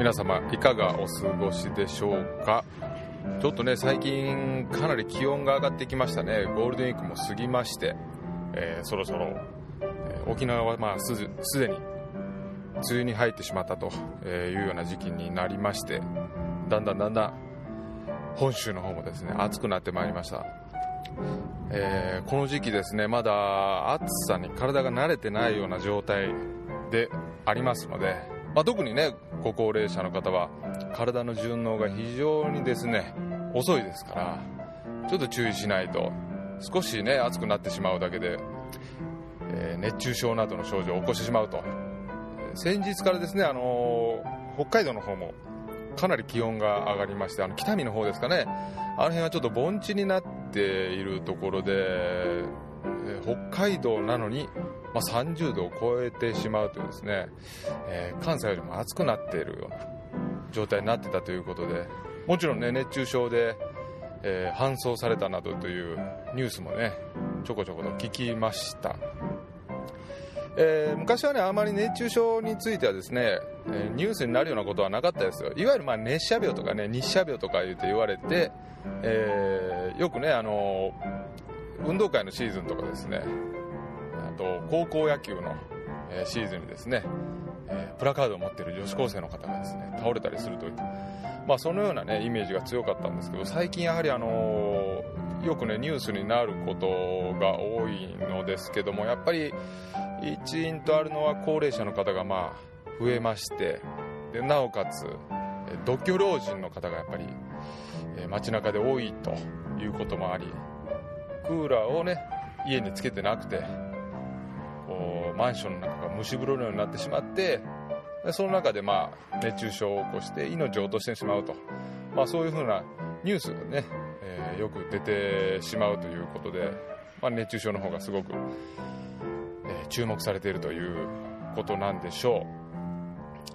皆様いかがお過ごしでしょうか？ちょっとね最近かなり気温が上がってきましたね。ゴールデンウィークも過ぎまして、えーそろそろ、えー沖縄はまあすでに梅雨に入ってしまったというような時期になりましてだんだんだんだん本州の方もですね暑くなってまいりました、えーこの時期ですねまだ暑さに体が慣れてないような状態でありますので、まあ、特にねご高齢者の方は体の順応が非常にですね遅いですからちょっと注意しないと少しね暑くなってしまうだけで、えー熱中症などの症状を起こしてしまうと。先日からですね、あのー北海道の方もかなり気温が上がりましてあの北見の方ですかね。あの辺はちょっと盆地になっているところで、えー北海道なのに、まあ、30度を超えてしまうというですね、えー関西よりも暑くなっているような状態になってたということでもちろんね熱中症で、えー搬送されたなどというニュースもねちょこちょこと聞きました、えー昔はねあまり熱中症についてはですね、えニュースになるようなことはなかったですよ。いわゆるま熱射病とかね日射病とか言って言われて、えよくねあの運動会のシーズンとかですねあと高校野球の、シーズンにですね、プラカードを持っている女子高生の方がですね倒れたりするという、まあ、そのような、ね、イメージが強かったんですけど最近やはり、あのよくねニュースになることが多いのですけどもやっぱり一因とあるのは高齢者の方がまあ増えましてでなおかつ独居老人の方がやっぱり、街中で多いということもありクーラーをね家につけてなくてこうマンションの中が蒸し風呂のようになってしまってでその中でまあ熱中症を起こして命を落としてしまうと、まあ、そういうふうなニュースがね、えーよく出てしまうということで、まあ、熱中症の方がすごく、えー注目されているということなんでしょう、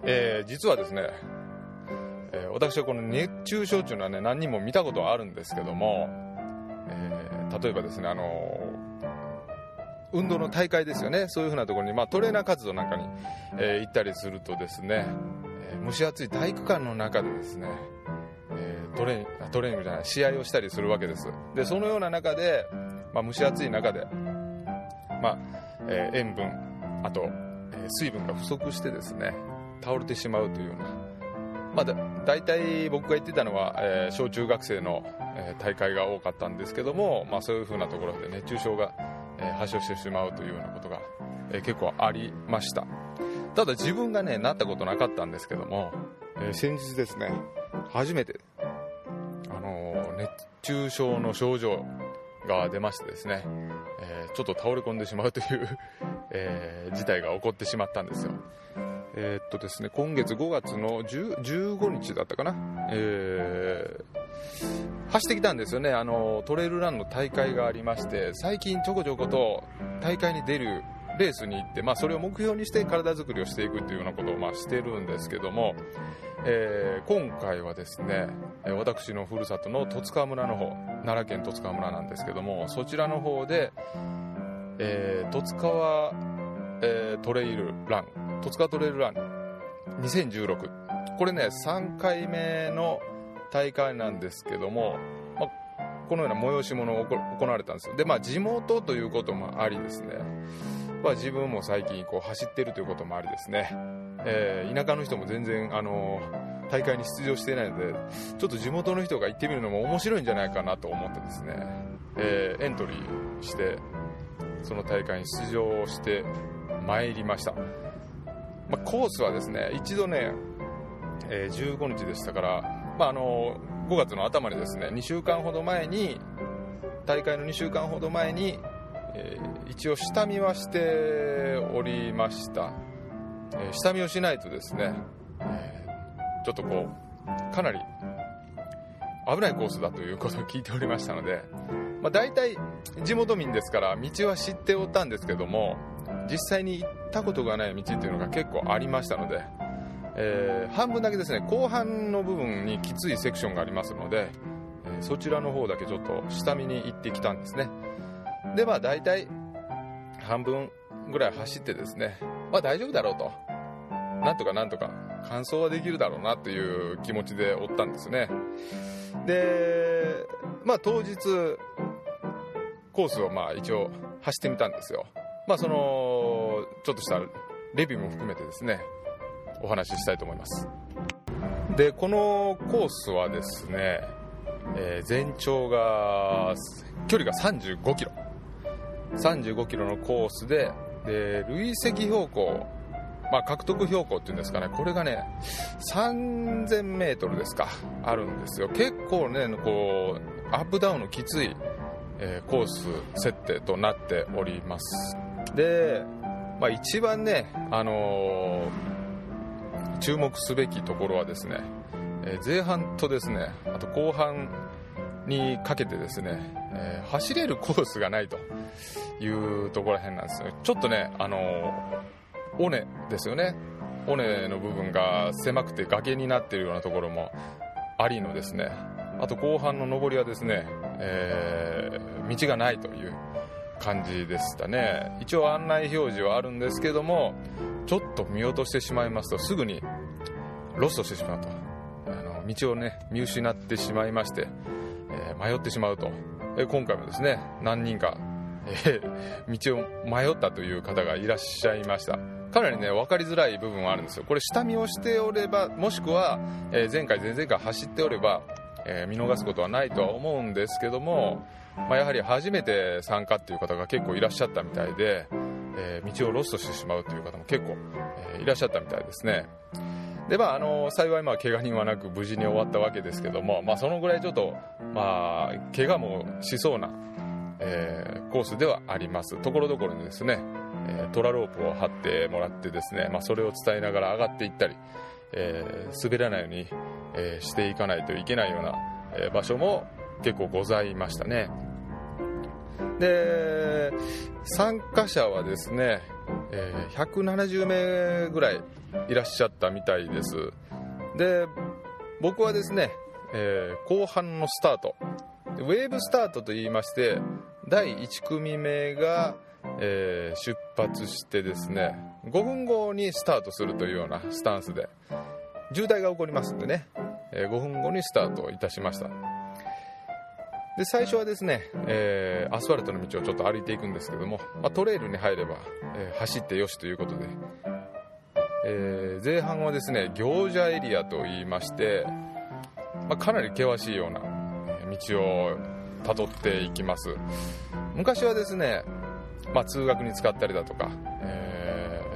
えー実はですね、えー私はこの熱中症っていうのはね何人も見たことはあるんですけども、えー例えばですねあの運動の大会ですよね。そういうふうなところに、まあ、トレーナー活動なんかに、えー行ったりするとですね、えー蒸し暑い体育館の中でですね、えートレーニングトレーニングじゃない試合をしたりするわけです。でそのような中で、まあ、蒸し暑い中で、まあえー塩分あと、え水分が不足してですね倒れてしまうというような。まあ、だ大体僕が言ってたのは、え小中学生の、え大会が多かったんですけども、まあ、そういうふうなところで熱中症が、え発症してしまうというようなことが、え結構ありました。ただ自分がねなったことなかったんですけども、え先日ですね初めて、あの熱中症の症状が出ましてですね、えちょっと倒れ込んでしまうという、え事態が起こってしまったんですよ。えーっとですね、今月5月の10 15日だったかな、えー走ってきたんですよね。あのトレイルランの大会がありまして最近ちょこちょこと大会に出るレースに行って、まあ、それを目標にして体作りをしていくというようなことをまあしてるんですけども、えー今回はですね私のふるさとの十津川村の方奈良県十津川村なんですけどもそちらの方で、えー十津川、えートレイルラン戸塚トレイルラン2016これね3回目の大会なんですけども、まあこのような催し物が行われたんですよ。でまあ地元ということもありですね、まあ、自分も最近こう走ってるということもありですね、えー田舎の人も全然あの大会に出場していないのでちょっと地元の人が行ってみるのも面白いんじゃないかなと思ってですね、えーエントリーしてその大会に出場してまいりました。まあ、コースはですね一度ね、えー15日でしたから、まあ、あの5月の頭にですね2週間ほど前に大会の2週間ほど前に、えー一応下見はしておりました、えー下見をしないとですね、えーちょっとこうかなり危ないコースだということを聞いておりましたので、まあ、大体地元民ですから道は知っておったんですけども実際に行ったことがない道っていうのが結構ありましたので、えー半分だけですね後半の部分にきついセクションがありますので、えーそちらの方だけちょっと下見に行ってきたんですね。でまあ大体半分ぐらい走ってですねまあ大丈夫だろうと。なんとかなんとか完走はできるだろうなという気持ちでおったんですね。でまあ当日コースをまあ一応走ってみたんですよ。まあそのちょっとしたレビューも含めてですね。お話ししたいと思いますでこのコースはですね、えー、全長が距離が35キロ35キロのコースでで累積標高まあ、獲得標高っていうんですかね、これがね、3000メートルですか、あるんですよ。結構ね、こう、アップダウンのきつい、えー、コース設定となっております。で、まあ、一番ね、あのー、注目すべきところはですね、え、前半とですね、あと後半にかけてですね、えー、走れるコースがないというところら辺なんですよ。ちょっとね、あの尾根ですよね。尾根の部分が狭くて崖になっているようなところもありのですね、あと後半の上りはですね、えー、道がないという感じでしたね。一応案内表示はあるんですけどもちょっと見落としてしまいますとすぐにロストしてしまうと。あの道をね見失ってしまいまして、えー、迷ってしまうと、え今回もですね何人か、えー、道を迷ったという方がいらっしゃいました。かなりね分かりづらい部分はあるんですよ。これ下見をしておればもしくは、え前回前々回走っておればえー、見逃すことはないとは思うんですけども、まあ、やはり初めて参加っていう方が結構いらっしゃったみたいで、えー、道をロストしてしまうという方も結構、えー、いらっしゃったみたいですね。でまあ、あの幸いまあ怪我人はなく無事に終わったわけですけども、まあ、そのぐらいちょっと、まあ、怪我もしそうな、えー、コースではありますところどころにですね、えー、トラロープを張ってもらってですね、まあ、それを伝えながら上がっていったり、えー、滑らないように、えー、していかないといけないような、え場所も結構ございましたね。で参加者はですね、え170名ぐらいいらっしゃったみたいです。で僕はですね、え後半のスタート。ウェーブスタートと言いまして第1組目が、えー、出発してですね5分後にスタートするというようなスタンスで渋滞が起こりますんでね、5分後にスタートいたしました。で最初はですね、えー、アスファルトの道をちょっと歩いていくんですけども、まあ、トレイルに入れば、えー、走ってよしということで、え前半はですね行者エリアといいまして、まあ、かなり険しいような道をたどっていきます。昔はですね、まあ、通学に使ったりだとか、えー、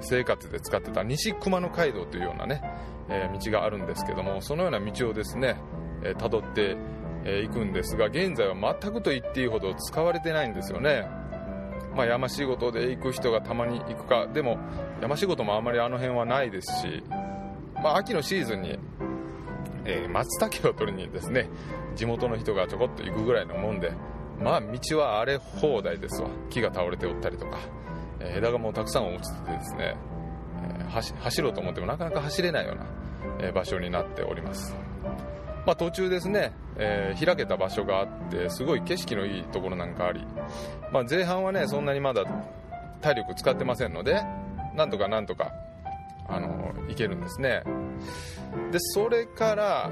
生活で使ってた西熊野街道というようなね、えー、道があるんですけどもそのような道をですねたど、っていくんですが現在は全くと言っていいほど使われてないんですよね。まあ、山仕事で行く人がたまに行くかでも山仕事もあまりあの辺はないですし、まあ、秋のシーズンに、えー、松茸を取りにですね地元の人がちょこっと行くぐらいのもんでまあ道は荒れ放題ですわ。木が倒れておったりとか、枝がもうたくさん落ちててですね、走ろうと思ってもなかなか走れないような、え場所になっております。まあ、途中ですね、えー、開けた場所があってすごい景色のいいところなんかあり、まあ、前半はねそんなにまだ体力使ってませんのでなんとかなんとかあのいけるんですね。でそれから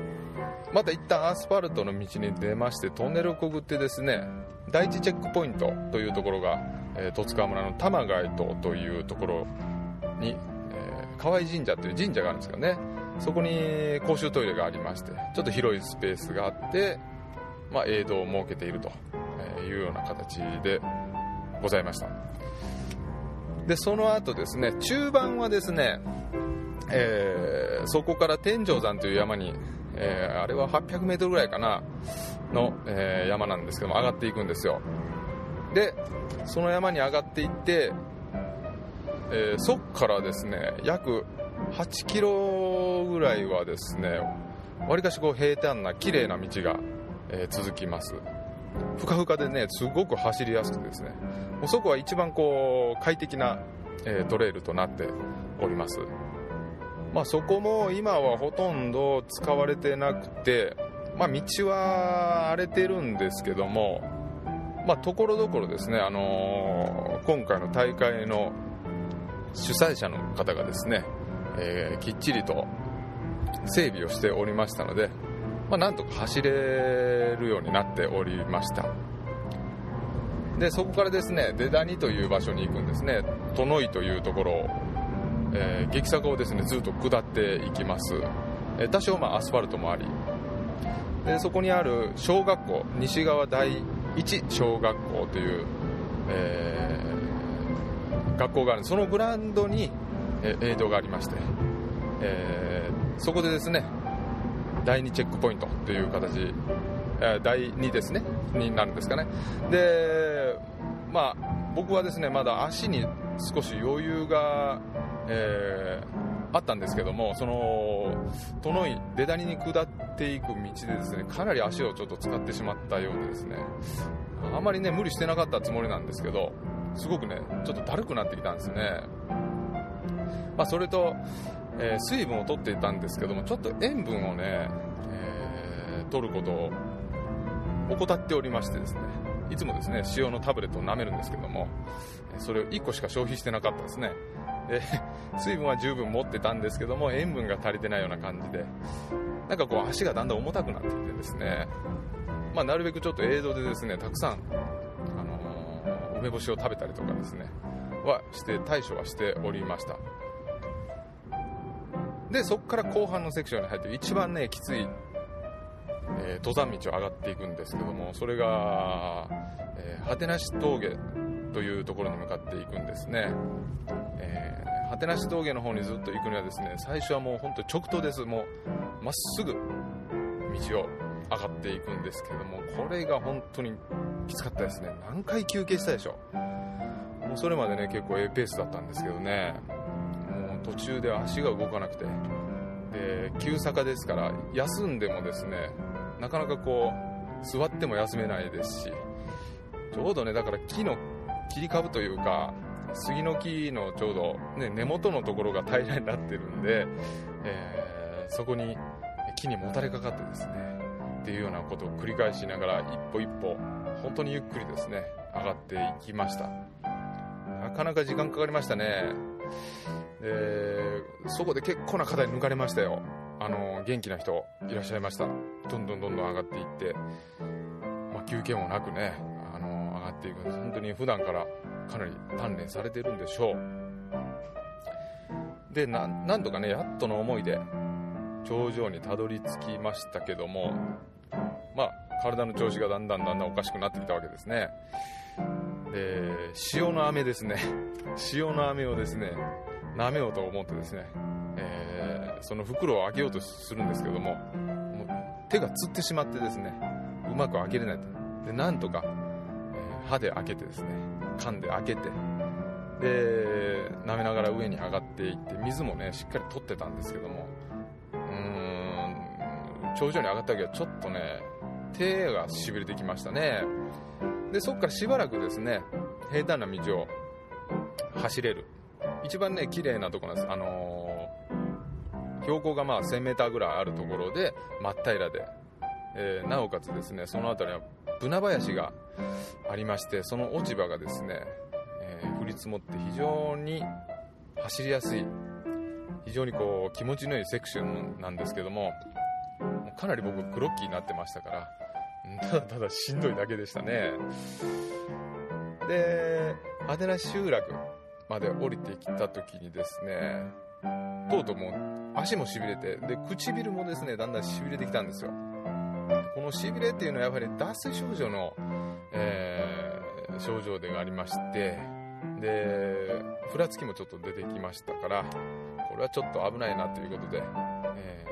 また一旦アスファルトの道に出ましてトンネルをくぐってですね第一チェックポイントというところが、え、十津川村の玉貝島というところに、えー、河合神社という神社があるんですけどね。そこに公衆トイレがありましてちょっと広いスペースがあって、まあ、映像を設けているというような形でございました。でその後ですね中盤はですね、えー、そこから天井山という山にえー、あれは 800m ぐらいかなの、えー、山なんですけども上がっていくんですよ。でその山に上がっていって、えー、そっからですね約8キロぐらいはですねわりかしこう平坦な綺麗な道が、えー、続きます。ふかふかでねすごく走りやすくてですねもうそこは一番こう快適な、えー、トレイルとなっております。まあ、そこも今はほとんど使われてなくて、まあ、道は荒れてるんですけども、まあ、ところどころですね、あのー、今回の大会の主催者の方がですね、えー、きっちりと、整備をしておりましたので、まあ、なんとか走れるようになっておりました。でそこからですね出谷という場所に行くんですね。殿井というところを、えー、激坂をですねずっと下っていきます、え、多少まあアスファルトもありでそこにある小学校西側第一小学校という、えー、学校がある。そのグラウンドに、えー、映像がありまして、えー、そこでですね第2チェックポイントという形、え第2ですねになるんですかね。でまあ僕はですねまだ足に少し余裕が、えー、あったんですけどもその殿井出谷に下っていく道でですねかなり足をちょっと使ってしまったようでですねあまりね無理してなかったつもりなんですけどすごくねちょっとだるくなってきたんですね。まあ、それと、えー、水分を取っていたんですけどもちょっと塩分をね、えー、取ることを怠っておりましてですねいつもですね塩のタブレットを舐めるんですけどもそれを1個しか消費してなかったですね。で 水分は十分持ってたんですけども塩分が足りてないような感じでなんかこう足がだんだん重たくなってきてですね、まあ、なるべくちょっと映像でですねたくさん、あのー、梅干しを食べたりとかですねはして対処はしておりました。でそこから後半のセクションに入って一番ねきつい、えー、登山道を上がっていくんですけどもそれが、えー、果てなし峠というところに向かっていくんですね、えー、果てなし峠の方にずっと行くにはですね最初はもう本当直投です。もうまっすぐ道を上がっていくんですけどもこれが本当にきつかったですね。何回休憩したでしょう。もうそれまでね結構 A ペースだったんですけどね。もう途中で足が動かなくて。で急坂ですから休んでもですねなかなかこう座っても休めないですしちょうどねだから木の切り株というか杉の木のちょうど、ね、根元のところが平らになってるんで、えー、そこに木にもたれかかってですねっていうようなことを繰り返しながら一歩一歩本当にゆっくりですね上がっていきました。なかなか時間かかりましたね。でそこで結構な方に抜かれましたよ。あの元気な人いらっしゃいました。どんどんどんどん上がっていって、まあ、休憩もなくねあの上がっていく本当に普段からかなり鍛錬されてるんでしょう。でなんとかねやっとの思いで頂上にたどり着きましたけどもまあ体の調子がだんだんだんだんおかしくなってきたわけですね。で塩の飴ですね。塩の飴をですね舐めようと思ってですね、えー、その袋を開けようとするんですけどももう手がつってしまってですねうまく開けれないと。でなんとか、え、歯で開けてですね噛んで開けてで舐めながら上に上がっていって水もねしっかり取ってたんですけどもうん頂上に上がった時はちょっとね手がしびれてきましたね。でそこからしばらくですね平坦な道を走れる。一番ね綺麗なところなんです。あのー、標高がまあ 1000m ぐらいあるところで真っ平らで、えー、なおかつですねその辺りはブ林がありましてその落ち葉がですね、えー、降り積もって非常に走りやすい非常にこう気持ちのいいセクションなんですけどもかなり僕グロッキーになってましたからただただしんどいだけでしたね。でアデナ集落まで降りてきた時にですねとうとうもう足もしびれてで唇もですねだんだんしびれてきたんですよ。このしびれっていうのはやはり脱水症状の、えー、症状でありましてでふらつきもちょっと出てきましたからこれはちょっと危ないなということで、え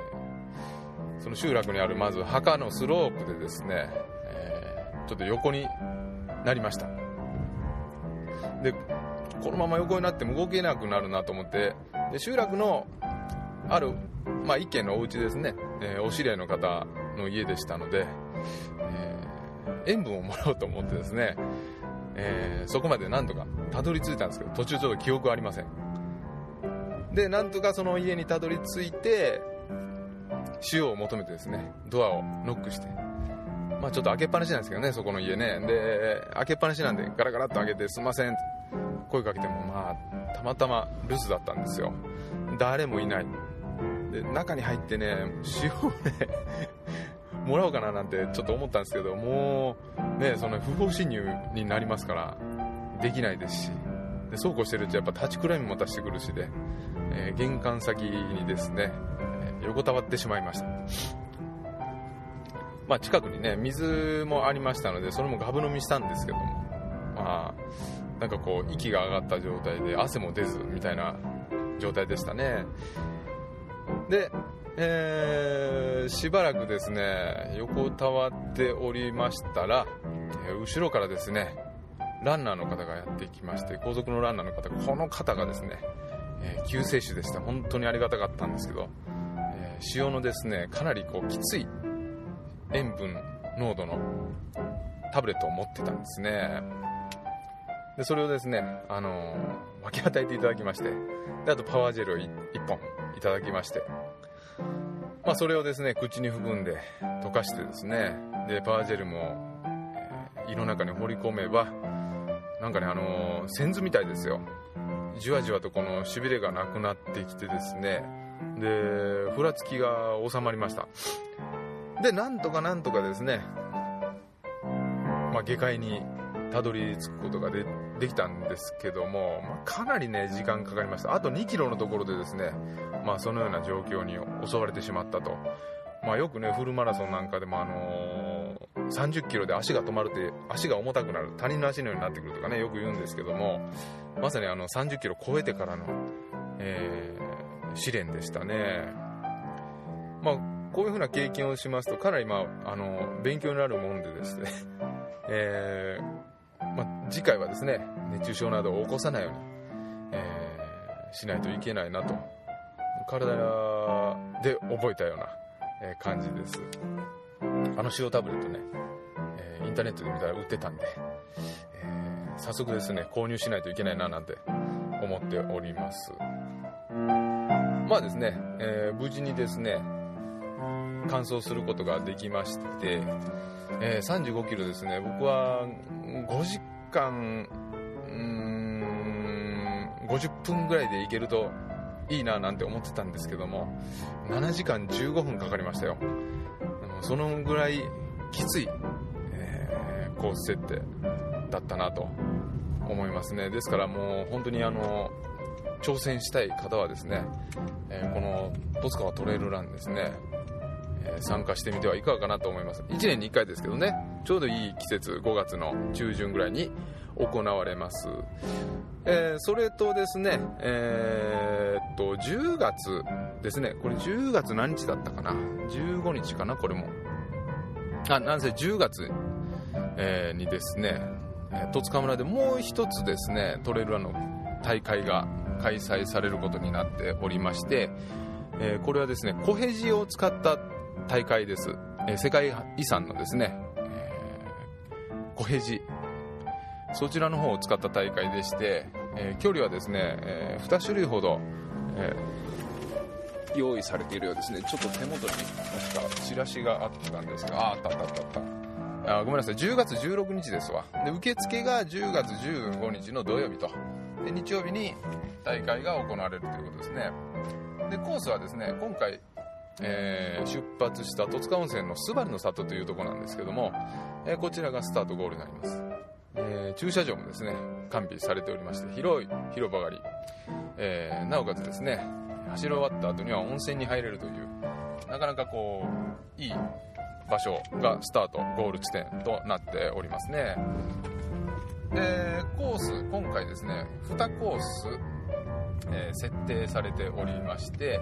ー、その集落にあるまず墓のスロープでですね、えー、ちょっと横になりました。でこのまま横になっても動けなくなるなと思ってで集落のある、まあ、一軒のお家ですね、えー、お知り合いの方の家でしたので、えー、塩分をもらおうと思ってですね、えー、そこまでなんとかたどり着いたんですけど途中ちょっと記憶ありません。でなんとかその家にたどり着いて塩を求めてですねドアをノックしてまあちょっと開けっぱなしなんですけどねそこの家ね。で開けっぱなしなんでガラガラっと開けてすいません声かけてもまあたまたま留守だったんですよ。誰もいない。で中に入ってね塩をねもらおうかななんてちょっと思ったんですけどもうねその不法侵入になりますからできないですしでそうこうしてるとやっぱ立ちくらみも出してくるしで、えー、玄関先にですね、え、横たわってしまいました。まあ近くにね水もありましたのでそれもガブ飲みしたんですけどもまあなんかこう息が上がった状態で汗も出ずみたいな状態でしたね。で、えー、しばらくですね横たわっておりましたら、えー、後ろからですねランナーの方がやってきまして後続のランナーの方この方がですね、えー、救世主でした。本当にありがたかったんですけど、えー、塩のですねかなりこうきつい塩分濃度のタブレットを持ってたんですね。でそれをですね、あの、分け与えていただきましてであとパワージェルを1本。いただきまして、まあ、それをですね口に含んで溶かしてですね。でパージェルも、えー、胃の中に放り込めばなんかねあのー、線図みたいですよ。じわじわとこのしびれがなくなってきてですね。でふらつきが収まりました。でなんとかなんとかですね、まあ、下界にたどり着くことがでできたんですけども、まあ、かなりね時間かかりました。あと2キロのところでですね、まあ、そのような状況に襲われてしまったと、まあ、よくねフルマラソンなんかでもあのー30キロで足が止まるって足が重たくなる他人の足のようになってくるとかねよく言うんですけどもまさにあの30キロ超えてからの、えー、試練でしたね。まあこういうふうな経験をしますとかなり、まあ、あの勉強になるもんでですね、えー、まあ、次回はですね熱中症などを起こさないように、えー、しないといけないなと。体で覚えたような感じです。あの塩タブレットね、えー、インターネットで見たら売ってたんで、えー、早速ですね、購入しないといけないななんて思っております。まあですね、えー、無事にですね、完走することができまして、えー、35キロですね、僕は5時間、うーん、50分ぐらいで行けるといいななんて思ってたんですけども、7時間15分かかりましたよ。そのぐらいきつい、えー、コース設定だったなと思いますねですからもう本当にあの挑戦したい方はですね、えー、この十津川トレイルランですね、えー、参加してみてはいかがかなと思います1年に1回ですけどねちょうどいい季節5月の中旬ぐらいに行われます、えー、それとですねえー、っと10月ですね。これ10月何日だったかな？15日かな？これも。あなんせ10月、えー、にですね戸塚村でもう一つですねトレイルラの大会が開催されることになっておりまして、えー、これはですねコヘジを使った大会です、えー、世界遺産のですね、えー、コヘジそちらの方を使った大会でして、えー、距離はですね、えー、2種類ほど、えー、用意されているようですね。ちょっと手元に確かチラシがあったんですがああったあったあった。あったごめんなさい。10月16日ですわ。で受付が10月15日の土曜日と。で日曜日に大会が行われるということですね。でコースはですね今回、えー、出発した戸塚温泉のスバルの里というところなんですけども、えー、こちらがスタートゴールになります。えー、駐車場もですね完備されておりまして広い広場があり、えー、なおかつですね走り終わった後には温泉に入れるというなかなかこういい場所がスタートゴール地点となっておりますね。でコース今回ですね2コース、えー、設定されておりまして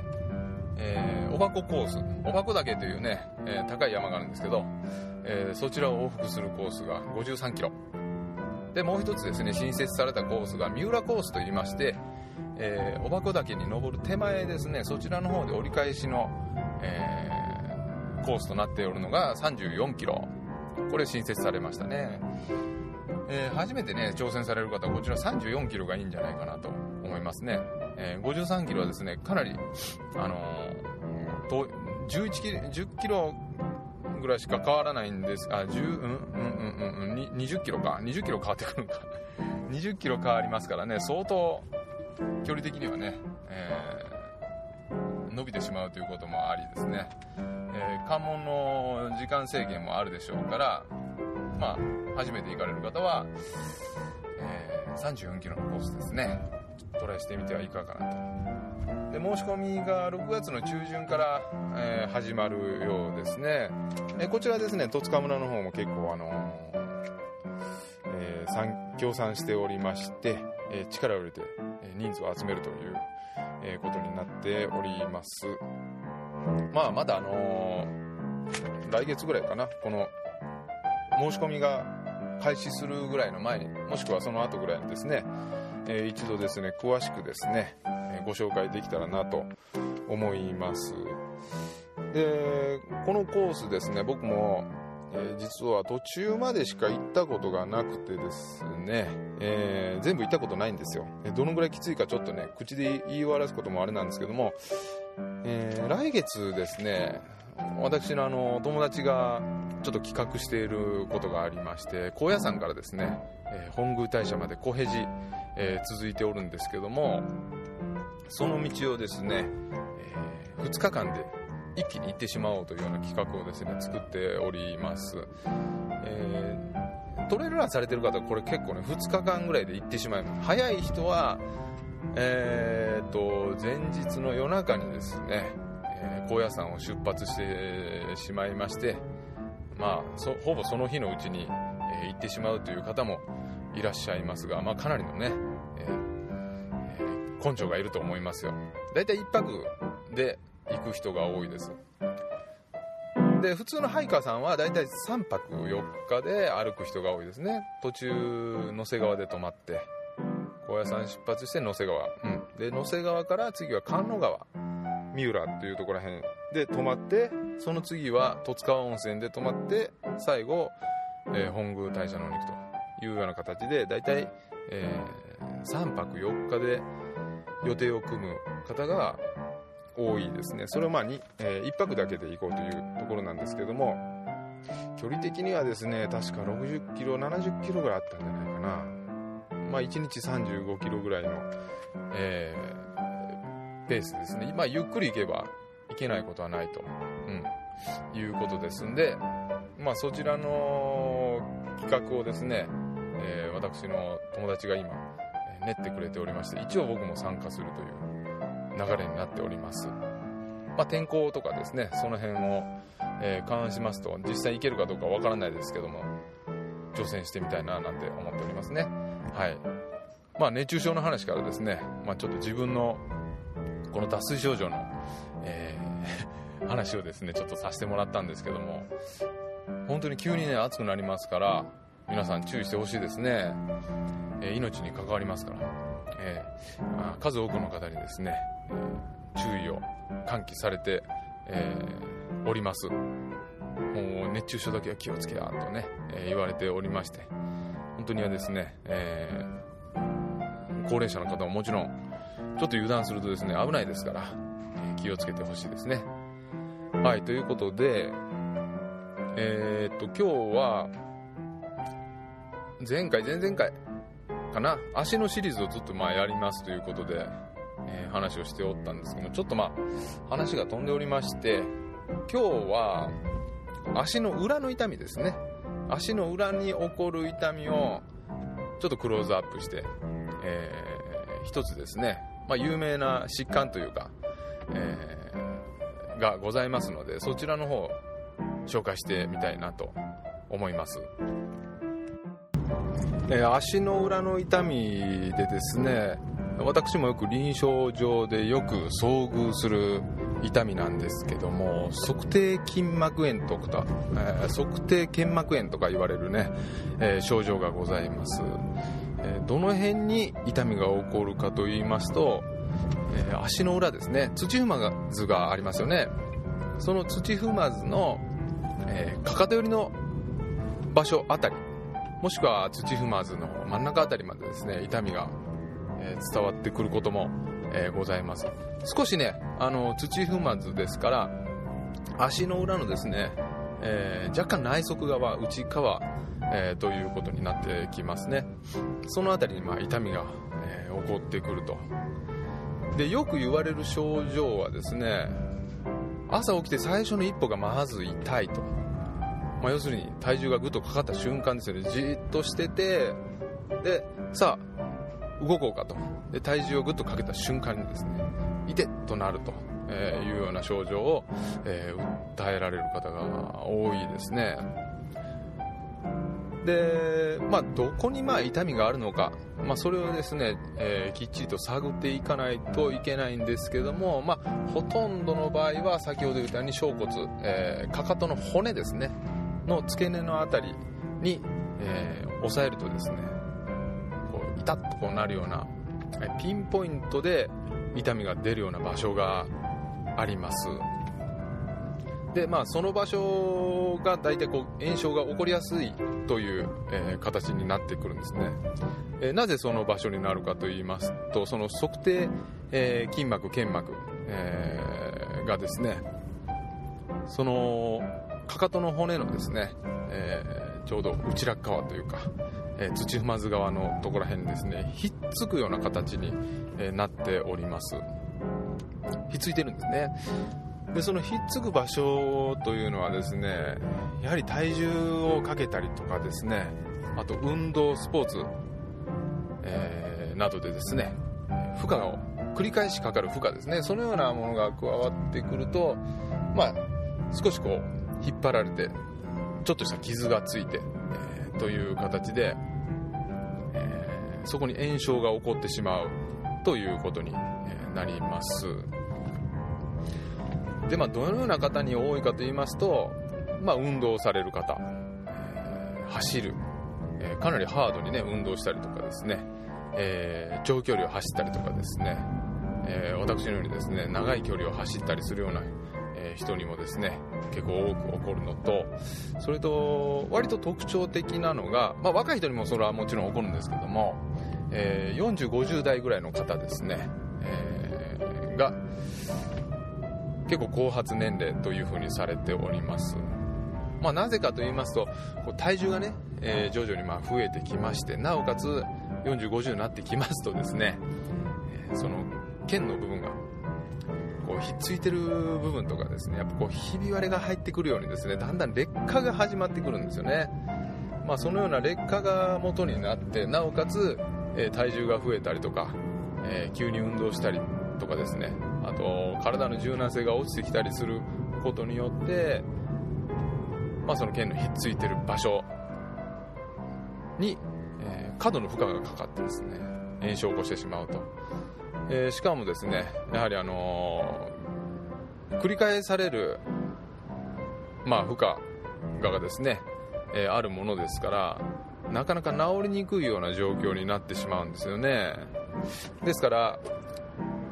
えー、おばこコースおばこ岳というね、えー、高い山があるんですけど、えー、そちらを往復するコースが53キロ。でもう一つですね新設されたコースが三浦コースといいまして、えー、おばこ岳に登る手前ですねそちらの方で折り返しの、えー、コースとなっておるのが34キロ。これ新設されましたね、えー、初めてね挑戦される方はこちら34キロがいいんじゃないかなと思いますね、えー、53キロはですねかなりあのー、11キロ10キロぐらいしか変わらないんです。あ、10、うん、うん、うん、うん、20キロか。20キロ変わってくるんか。20キロ変わりますからね、相当、距離的にはね、えー、伸びてしまうということもありですね、えー、関門の時間制限もあるでしょうからまあ初めて行かれる方は、えー、34キロのコースですねトライしてみてはいかがかなとで申し込みが6月の中旬から、えー、始まるようですね、えー、こちらですね戸塚村の方も結構あのえー、協賛しておりまして、え力を入れて人数を集めるという、えことになっております。まあまだあの来月ぐらいかな。この申し込みが開始するぐらいの前にもしくはその後ぐらいにですね、えー、一度ですね詳しくですね、ご紹介できたらなと思います。でこのコースですね僕も、えー、実は途中までしか行ったことがなくてですね、え全部行ったことないんですよ。どのぐらいきついかちょっとね口で言い終わらすこともあれなんですけども、え来月ですね私のあの友達がちょっと企画していることがありまして高野山からですね、えー、本宮大社まで小へじ、えー、続いておるんですけどもその道をですね、えー、2日間で一気に行ってしまおうというような企画をですね作っております、えー、トレーラーされてる方はこれ結構ね2日間ぐらいで行ってしまいます。早い人はえー、と前日の夜中にですねえ高野山を出発してしまいまして、まあ、ほぼその日のうちに、え行ってしまうという方もいらっしゃいますが、まあ、かなりのね、えー、根性がいると思いますよ。大体1泊で行く人が多いです。で普通のハイカーさんは大体3泊4日で歩く人が多いですね。途中野瀬川で泊まって高野山出発して野瀬川、うん、で野瀬川から次は菅野川。三浦っていうところら辺で泊まってその次は十津川温泉で泊まって最後、えー、本宮大社のお肉というような形で大体、えー、3泊4日で予定を組む方が多いですね。それをまに、えー、1泊だけで行こうというところなんですけども距離的にはですね確か60キロ70キロぐらいあったんじゃないかな。まあ1日35キロぐらいの、えーペースですね。まあ、ゆっくり行けばいけないことはないと、うん、いうことですんで、まあ、そちらの企画をですね、えー、私の友達が今、練ってくれておりまして、一応僕も参加するという流れになっております。まあ、天候とかですね、その辺を、えー、勘案しますと、実際行けるかどうかわからないですけども、挑戦してみたいななんて思っておりますね。はい。まあ、熱中症の話からですね、まあ、ちょっと自分のこの脱水症状の、えー、話をですねちょっとさせてもらったんですけども本当に急にね暑くなりますから皆さん注意してほしいですね、え、命に関わりますから、えー、数多くの方にですね、えー、注意を喚起されて、えー、おります。もう熱中症だけは気をつけやとね、え、言われておりまして。本当にはですね、えー、高齢者の方ももちろんちょっと油断するとですね、危ないですから、え、気をつけてほしいですね。はい、ということで、えー、っと、今日は、前回、前々回かな、足のシリーズをずっとまあやりますということで、えー、話をしておったんですけども、ちょっとまあ、話が飛んでおりまして、今日は、足の裏の痛みですね。足の裏に起こる痛みを、ちょっとクローズアップして、えー、一つですね、まあ、有名な疾患というか、えー、がございますのでそちらの方紹介してみたいなと思います、えー、足の裏の痛みでですね私もよく臨床上でよく遭遇する痛みなんですけども測定筋膜炎とか、えー、測定腱膜炎とか言われるね、えー、症状がございます。えどの辺に痛みが起こるかと言いますと、え足の裏ですね土踏まずがありますよね。その土踏まずの、えかかと寄りの場所あたりもしくは土踏まずの真ん中あたりまでですね痛みが、え伝わってくることも、えございます。少しねあの土踏まずですから足の裏のですね、えー、若干内側側内側え、ということになってきますね。その辺りにまあ痛みが、え、起こってくると。でよく言われる症状はですね朝起きて最初の一歩がまず痛いと、まあ、要するに体重がぐっとかかった瞬間ですよね。じっとしててでさあ動こうかと。で体重をぐっとかけた瞬間にですねいてとなると、えー、いうような症状を、えー、訴えられる方が多いですね。で、まあ、どこにまあ痛みがあるのか、まあ、それをですね、えー、きっちりと探っていかないといけないんですけども、まあ、ほとんどの場合は先ほど言ったように小骨、えー、かかとの骨ですね。の付け根の辺りに、えー、押さえるとですねこう痛っとこうなるようなピンポイントで痛みが出るような場所があります。でまあその場所が大体こう炎症が起こりやすいという、えー、形になってくるんですね、えー、なぜその場所になるかと言いますとその測定、えー、筋膜腱膜、えがですねそのかかとの骨のですね、えちょうど内落側というか、え土踏まず側のところら辺にですねひっつくような形に、えなっております。ひっついてるんですね。でそのひっつく場所というのはですねやはり体重をかけたりとかですねあと運動スポーツ、えー、などでですね負荷を繰り返しかかる負荷ですね。そのようなものが加わってくるとまあ少しこう引っ張られてちょっとした傷がついて、えー、という形で、えー、そこに炎症が起こってしまうということになります。で、まあ、どのような方に多いかと言いますと、まあ、運動される方、走る、えー、かなりハードにね、運動したりとかですね、えー、長距離を走ったりとかですね、え私のようにですね、長い距離を走ったりするような、え人にもですね、結構多く起こるのと、それと、割と特徴的なのが、まあ、若い人にもそれはもちろん起こるんですけども、え40、50代ぐらいの方ですね、えが、結構後発年齢というふうにされております。まあ、なぜかと言いますと、体重がね、えー、徐々にま増えてきまして、なおかつ40、50になってきますとですね、え、その腱の部分がこうひっついてる部分とかですね、やっぱこうひび割れが入ってくるようにですね、だんだん劣化が始まってくるんですよね。まあ、そのような劣化が元になって、なおかつ、えー、体重が増えたりとか、え急に運動したりとかですね、あと体の柔軟性が落ちてきたりすることによって、まあ、その腱のひっついてる場所に、えー、過度の負荷がかかってですね炎症を起こしてしまうと、えー、しかもですねやはりあのー、繰り返される、まあ、負荷がですね、えあるものですからなかなか治りにくいような状況になってしまうんですよね。ですから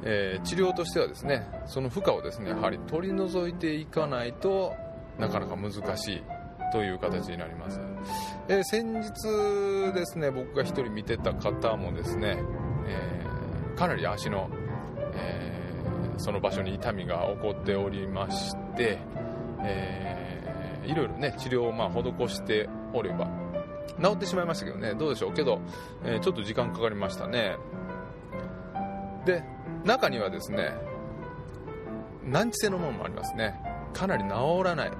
え、治療としてはですねその負荷をですねやはり取り除いていかないとなかなか難しいという形になります、え、先日ですね僕が1人見てた方もですね、えー、かなり足の、えその場所に痛みが起こっておりまして、えいろいろね治療をま施しておれば治ってしまいましたけどねどうでしょう。けど、えちょっと時間かかりましたね。で中にはですね難治性のものもありますね。かなり治らない。も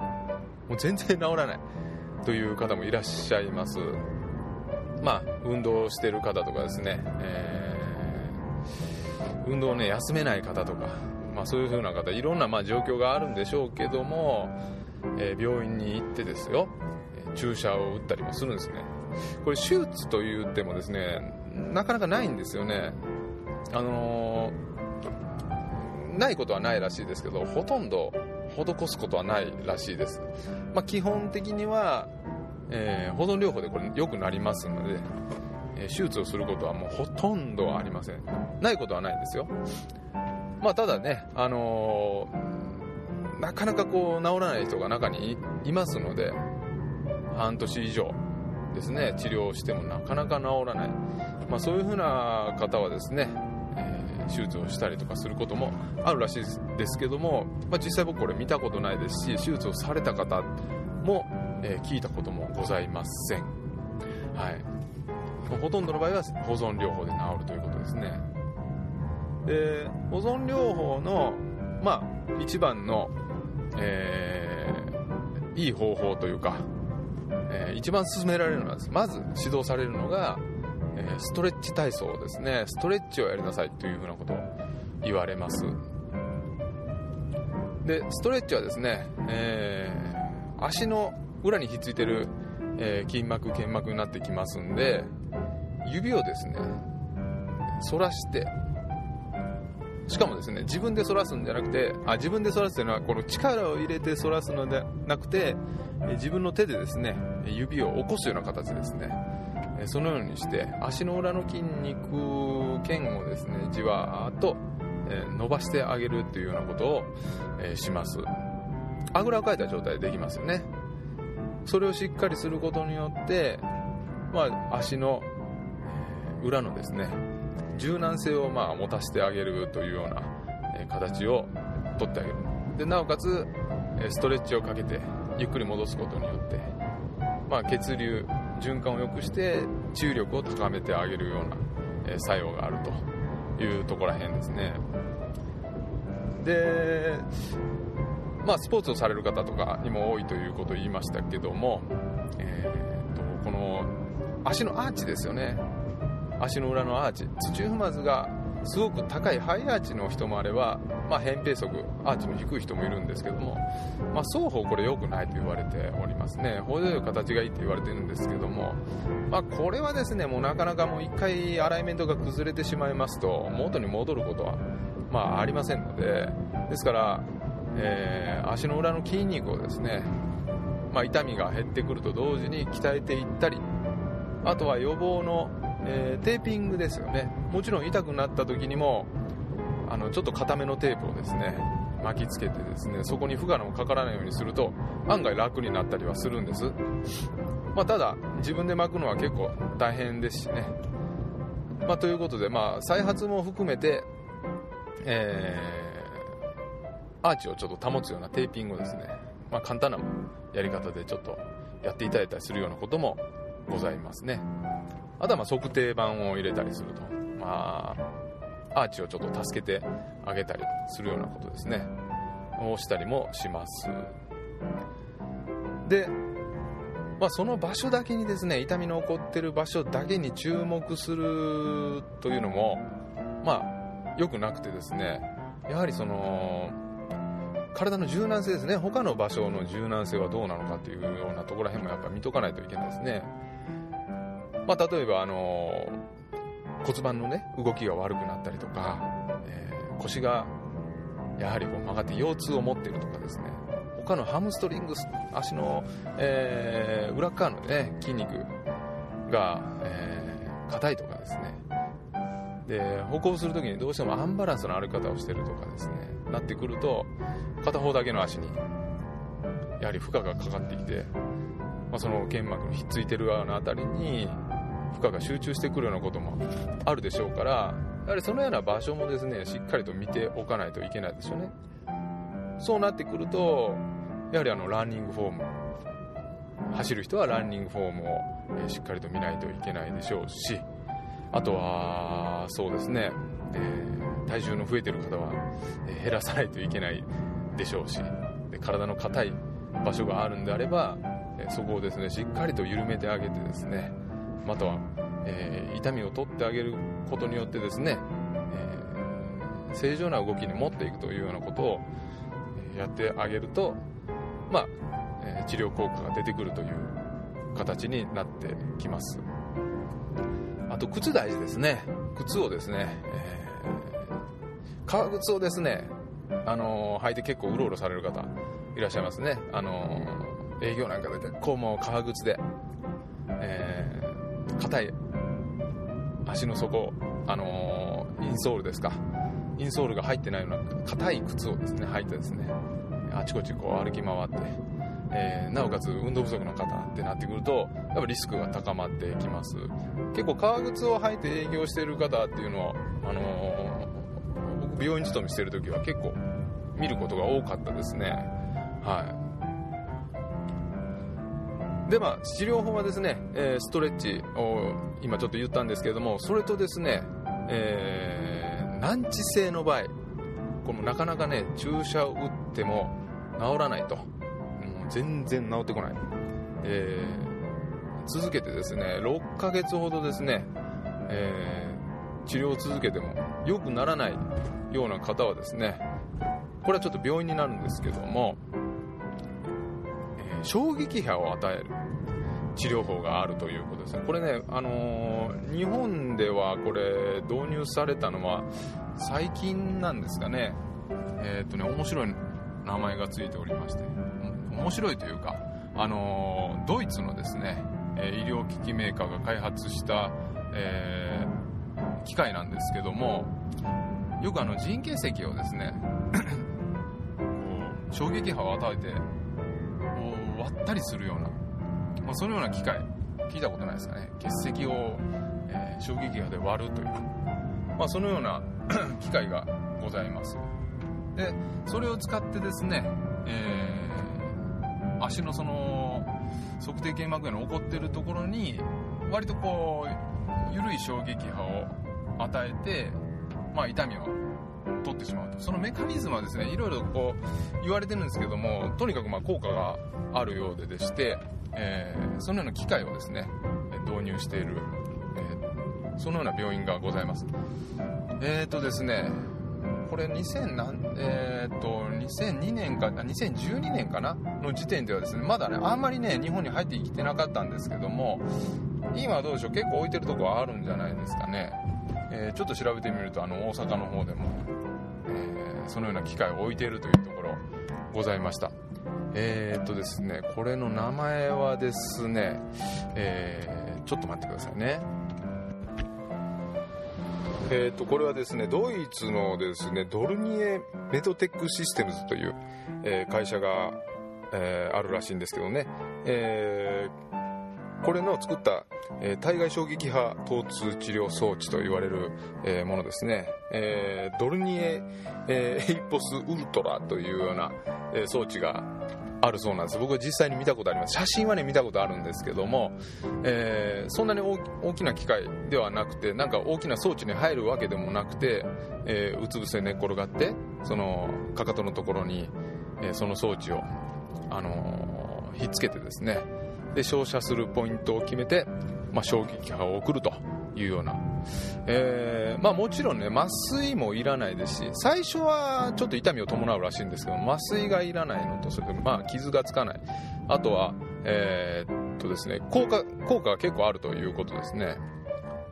う全然治らない。という方もいらっしゃいます。まあ運動してる方とかですね、えー、運動をね休めない方とか、まあ、そういう風な方いろんなまあ状況があるんでしょうけども、えー、病院に行ってですよ注射を打ったりもするんですね。これ手術と言ってもですねなかなかないんですよね。あのーないことはないらしいですけどほとんど施すことはないらしいです、まあ、基本的には、えー、保存療法でこれ良くなりますので、手術をすることはもうほとんどありません。ないことはないんですよ。まあただねあのー、なかなかこう治らない人が中にいますので半年以上ですね治療をしてもなかなか治らない、まあ、そういうふうな方はですねえ手術をしたりとかすることもあるらしいですけども、まあ、実際僕これ見たことないですし手術をされた方も、えー、聞いたこともございません、はい、ほとんどの場合は保存療法で治るということですね。で保存療法の、まあ、一番の、えー、いい方法というか、えー、一番勧められるのはまず指導されるのが、えー、ストレッチ体操ですね。ストレッチをやりなさいというふうなことを言われます。でストレッチはですね、えー、足の裏にひっついてる、えー、筋膜腱膜になってきますんで指をですね反らしてしかもですね自分で反らすんじゃなくてあ自分で反らすというのはこの力を入れて反らすのではなくて自分の手でですね指を起こすような形ですね。そのようにして足の裏の筋肉腱をですねじわーっと伸ばしてあげるというようなことをします。あぐらをかいた状態でできますよね。それをしっかりすることによって、まあ、足の裏のですね柔軟性をまあ持たせてあげるというような形をとってあげる。でなおかつストレッチをかけてゆっくり戻すことによって、まあ、血流循環を良くして治癒力を高めてあげるような作用があるというとこらへんですね。でまあスポーツをされる方とかにも多いということを言いましたけども、えーとこの足のアーチですよね。足の裏のアーチ。土踏まずがすごく高いハイアーチの人もあれば、まあ、扁平足アーチの低い人もいるんですけども、まあ、双方これ良くないと言われておりますね。程よい形がいいと言われてるんですけども、まあ、これはですねもうなかなかもう1回アライメントが崩れてしまいますと元に戻ることは、まあ、ありませんのでですから、えー、足の裏の筋肉をですね、まあ、痛みが減ってくると同時に鍛えていったりあとは予防のえー、テーピングですよね。もちろん痛くなった時にもあのちょっと硬めのテープをですね巻きつけてですねそこに負荷のかからないようにすると案外楽になったりはするんです、まあ、ただ自分で巻くのは結構大変ですしね、まあ、ということで、まあ、再発も含めて、えー、アーチをちょっと保つようなテーピングをですね、まあ、簡単なやり方でちょっとやっていただいたりするようなこともございますね。あとはま測定板を入れたりすると、まあ、アーチをちょっと助けてあげたりするようなことですね。をしたりもします。で、まあ、その場所だけにですね痛みの起こってる場所だけに注目するというのもまあ良くなくてですねやはりその体の柔軟性ですね。他の場所の柔軟性はどうなのかというようなところら辺もやっぱ見とかないといけないですね。まあ、例えば、あの骨盤のね動きが悪くなったりとか、えー、腰がやはりこう曲がって腰痛を持っているとかですね。他のハムストリングス足の、えー、裏側の、ね、筋肉が硬、えー、いとかですね。で歩行するときにどうしてもアンバランスの歩き方をしてるとかですね。なってくると片方だけの足にやはり負荷がかかってきて、まあ、その腱膜のひっついてる側のあたりに負荷が集中してくるようなこともあるでしょうからやはりそのような場所もですねしっかりと見ておかないといけないですよねそうなってくるとやはりあのランニングフォーム走る人はランニングフォームを、しっかりと見ないといけないでしょうしあとはそうですね、えー、体重の増えてる方は、減らさないといけないでしょうしで体の硬い場所があるんであれば、そこをですねしっかりと緩めてあげてですねまたは、えー、痛みを取ってあげることによってですね、えー、正常な動きに持っていくというようなことをやってあげると、まあえー、治療効果が出てくるという形になってきます。あと靴大事ですね。靴をですね、えー、革靴をですね、あのー、履いて結構うろうろされる方いらっしゃいますね、あのー、営業なんかで結構もう革靴で、え硬い足の底、あのー、インソールですか。インソールが入ってないような硬い靴をですね履いてですねあちこちこう歩き回って、えー、なおかつ運動不足の方ってなってくるとやっぱリスクが高まってきます。結構革靴を履いて営業してる方っていうのはあのー、僕病院勤めしてる時は結構見ることが多かったですね。はい。でまあ治療法はですね、えー、ストレッチを今ちょっと言ったんですけれどもそれとですね、えー、難治性の場合これなかなかね注射を打っても治らないと。もう全然治ってこない、えー、続けてですね6ヶ月ほどですね、えー、治療を続けても良くならないような方はですねこれはちょっと病院になるんですけども、え、衝撃波を与える。治療法があるということですね。これね、あのー、日本ではこれ導入されたのは最近なんですかね。えっ、とね面白い名前がついておりまして。面白いというか、あのー、ドイツのですね医療機器メーカーが開発した、え、機械なんですけどもよくあの人形石をですね衝撃波を与えて割ったりするようなまあ、そのような機械聞いたことないですかね。結石を、えー、衝撃波で割るという、まあ、そのような 機械がございます。でそれを使ってですね、えー、足のその測定腱膜炎の起こってるところに割とこう緩い衝撃波を与えて、まあ、痛みを取ってしまうと。そのメカニズムはですねいろいろこう言われてるんですけどもとにかくま効果があるようででしてえー、そのような機械をですね導入している、えー、そのような病院がございます。えっ、ー、とですねこれ2000何、えーと、2002年か2012年かな？の時点ではですねまだねあんまりね日本に入ってきてなかったんですけども今はどうでしょう？結構置いてるとこはあるんじゃないですかね、えー、ちょっと調べてみるとあの大阪の方でも、えー、そのような機械を置いているというところございました。えー、っとですね、これの名前はですね、えー、ちょっと待ってくださいね。えー、とこれはですねドイツのですねドルニエメドテックシステムズという、えー、会社が、えー、あるらしいんですけどね、えー、これの作った、え、対外衝撃波疼痛治療装置と言われる、え、ものですね、え、ドルニエ、えー、エイポスウルトラというような、え、装置があるそうなんです。僕は実際に見たことあります。写真はね見たことあるんですけども、えー、そんなに大きな機械ではなくてなんか大きな装置に入るわけでもなくて、えー、うつ伏せ寝っ転がってそのかかとのところに、えー、その装置を、あのー、ひっつけてですね。で照射するポイントを決めて、まあ、衝撃波を送るというような、えー、まあ、もちろんね麻酔もいらないですし最初はちょっと痛みを伴うらしいんですけど麻酔がいらないのとそれでまあ傷がつかない。あとは、えー、っとですね効果効果が結構あるということですね、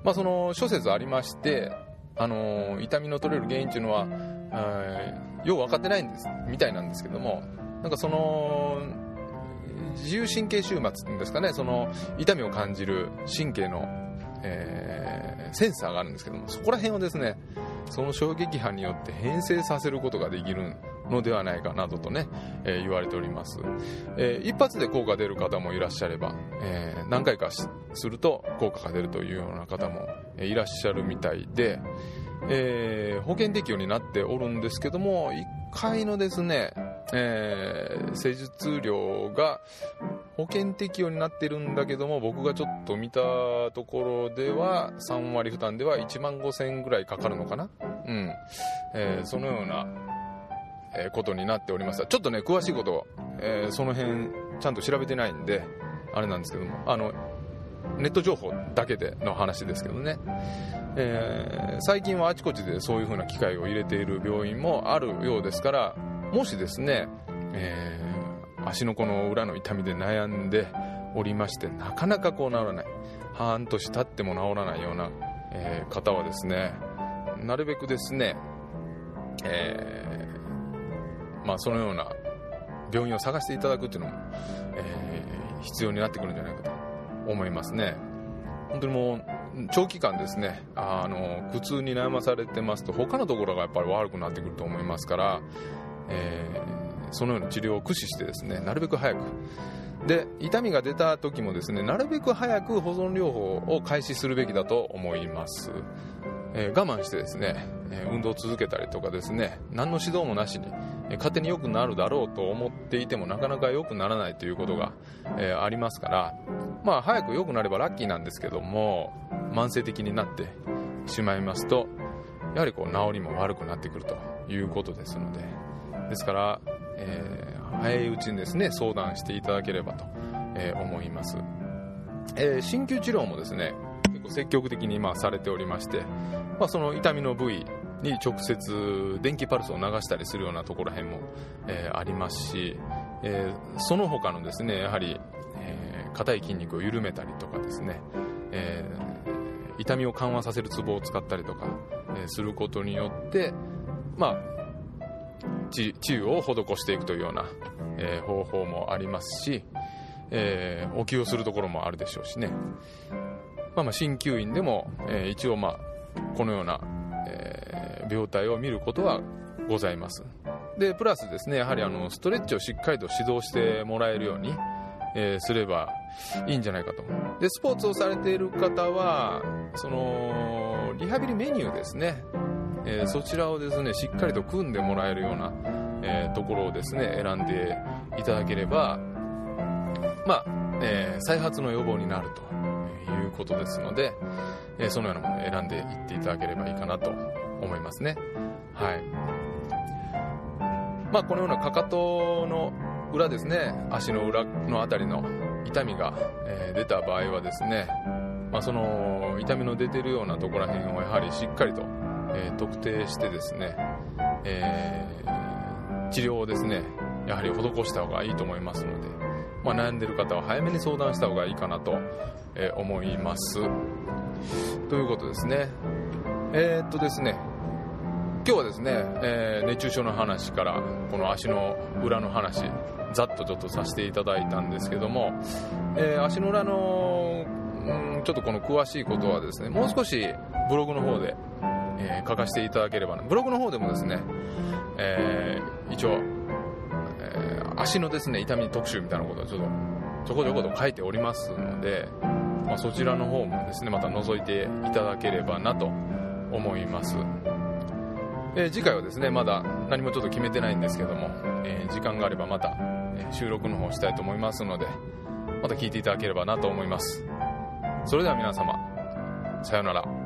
まあ、その諸説ありましてあの痛みの取れる原因っていうのは、えー、よう分かってないんですみたいなんですけどもなんかその自由神経終末ですかねその痛みを感じる神経のえー、センサーがあるんですけどもそこら辺をですねその衝撃波によって変性させることができるのではないかなどとね、えー、言われております、えー、一発で効果出る方もいらっしゃれば、えー、何回かすると効果が出るというような方もいらっしゃるみたいで、えー、保険適用になっておるんですけども1回のですね、えー、施術料が保険適用になってるんだけども僕がちょっと見たところでは3割負担では1万5000円ぐらいかかるのかな。うん、えー、そのような、ことになっておりましたちょっとね詳しいこと、え、その辺ちゃんと調べてないんであれなんですけども。あのネット情報だけでの話ですけどね、えー、最近はあちこちでそういう風な機械を入れている病院もあるようですからもしですね、えー、足の甲の裏の痛みで悩んでおりましてなかなかこう治らない。半年経っても治らないような、えー、方はですねなるべくですね、え、まあ、そのような病院を探していただくっていうのも、え、必要になってくるんじゃないかと。思いますね。本当にもう長期間ですねあの苦痛に悩まされてますと他のところがやっぱり悪くなってくると思いますから、えー、そのような治療を駆使してですねなるべく早く。で痛みが出た時もですねなるべく早く保存療法を開始するべきだと思います、えー、我慢してですね、運動を続けたりとかですね何の指導もなしに勝手に良くなるだろうと思っていてもなかなか良くならないということが、えー、ありますからまあ早く良くなればラッキーなんですけども慢性的になってしまいますと、やはりこう治りも悪くなってくるということですのでですから、えー、早いうちにですね相談していただければと、えー、思います、えー、鍼灸治療もですね結構積極的にまあされておりまして、まあ、その痛みの部位に直接電気パルスを流したりするようなところへんも、えー、ありますし、えー、その他のですねやはり、えー、い筋肉を緩めたりとかですね、えー、痛みを緩和させるツボを使ったりとか、え、することによってまあ治癒を施していくというような、え、方法もありますし、え、お灸をするところもあるでしょうしね、まあ、ま鍼灸院でも、え、一応まあこのような病態を見ることはございます。でプラスですねやはりあのストレッチをしっかりと指導してもらえるように、えー、すればいいんじゃないかと。でスポーツをされている方はそのリハビリメニューですね、えー、そちらをですねしっかりと組んでもらえるような、えー、ところをですね選んでいただければまあ、え再発の予防になるということですので、えそのようなものを選んでいっていただければいいかなと思いますね。はい。まあ、このようなかかとの裏ですね、足の裏の辺りの痛みが、え、出た場合はですね、まあ、その痛みの出てるようなところら辺をやはりしっかりと、え、特定してですね、えー、治療をですね、やはり施した方がいいと思いますので、まあ、悩んでる方は早めに相談した方がいいかなと、え思います。ということですね。えー、っとですね、今日はですね、えー、熱中症の話からこの足の裏の話ざっとちょっとさせていただいたんですけども、えー、足の裏の、ん、ちょっとこの詳しいことはですねもう少しブログの方で、えー、書かせていただければなブログの方でもですね、えー、一応、え、足のですね痛み特集みたいなことをちょっとちょこちょこと書いておりますので、まあ、そちらの方もですねまた覗いていただければなと思います。えー、次回はですねまだ何もちょっと決めてないんですけども、えー、時間があればまた、え収録の方したいと思いますのでまた聞いていただければなと思います。それでは皆様さようなら。